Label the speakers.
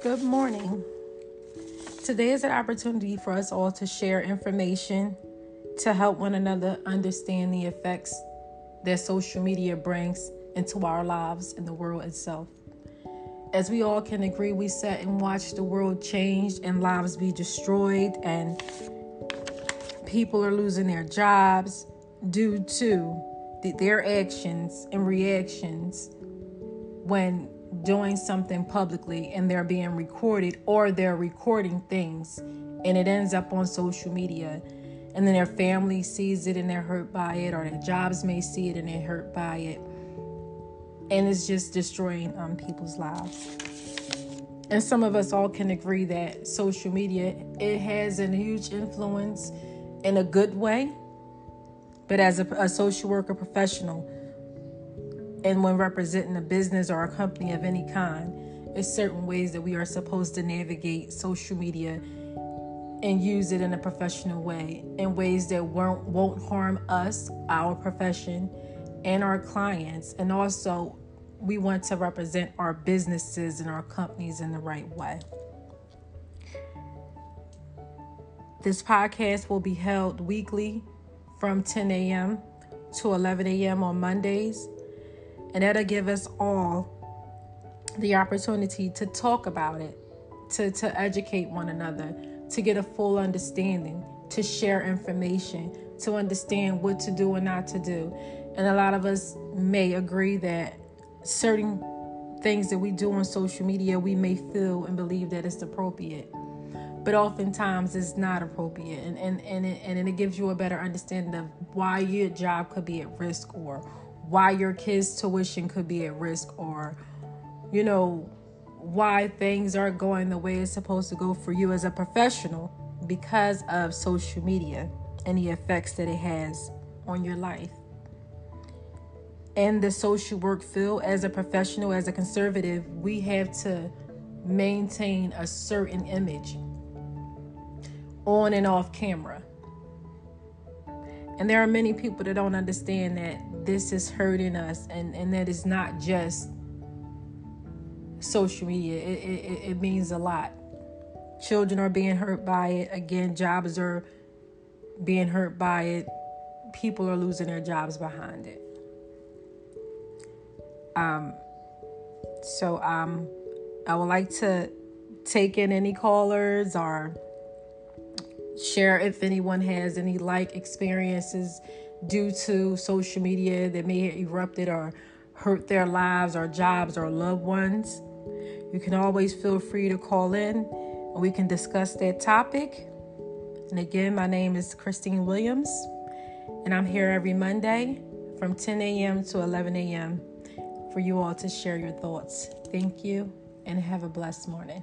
Speaker 1: Good morning. Today is an opportunity for us all to share information to help one another understand the effects that social media brings into our lives and the world itself. As we all can agree, we sat and watched the world change and lives be destroyed, and people are losing their jobs due to the, their actions and reactions when doing something publicly and they're being recorded or they're recording things and it ends up on social media. And then their family sees it and they're hurt by it or their jobs may see it and they're hurt by it. And it's just destroying um, people's lives. And some of us all can agree that social media it has a huge influence in a good way. But as a, a social worker professional and when representing a business or a company of any kind, there's certain ways that we are supposed to navigate social media and use it in a professional way in ways that won't won't harm us, our profession, and our clients. And also we want to represent our businesses and our companies in the right way. This podcast will be held weekly from 10 a.m. to 11 a.m. on Mondays and that'll give us all the opportunity to talk about it, to, to educate one another, to get a full understanding, to share information, to understand what to do and not to do. And a lot of us may agree that certain things that we do on social media, we may feel and believe that it's appropriate. But oftentimes it's not appropriate. And, and, and, it, and it gives you a better understanding of why your job could be at risk or why your kids' tuition could be at risk or, you know, why things aren't going the way it's supposed to go for you as a professional because of social media and the effects that it has on your life. In the social work field, as a professional, as a conservative, we have to maintain a certain image on and off camera. And there are many people that don't understand that this is hurting us and, and that is not just social media. It, it, it means a lot. Children are being hurt by it. Again, jobs are being hurt by it. People are losing their jobs behind it. Um, so um, I would like to take in any callers or share if anyone has any like experiences due to social media that may have erupted or hurt their lives or jobs or loved ones. You can always feel free to call in and we can discuss that topic. And again, my name is Christine Williams, and I'm here every Monday from 10 a.m. to 11 a.m. for you all to share your thoughts. Thank you and have a blessed morning.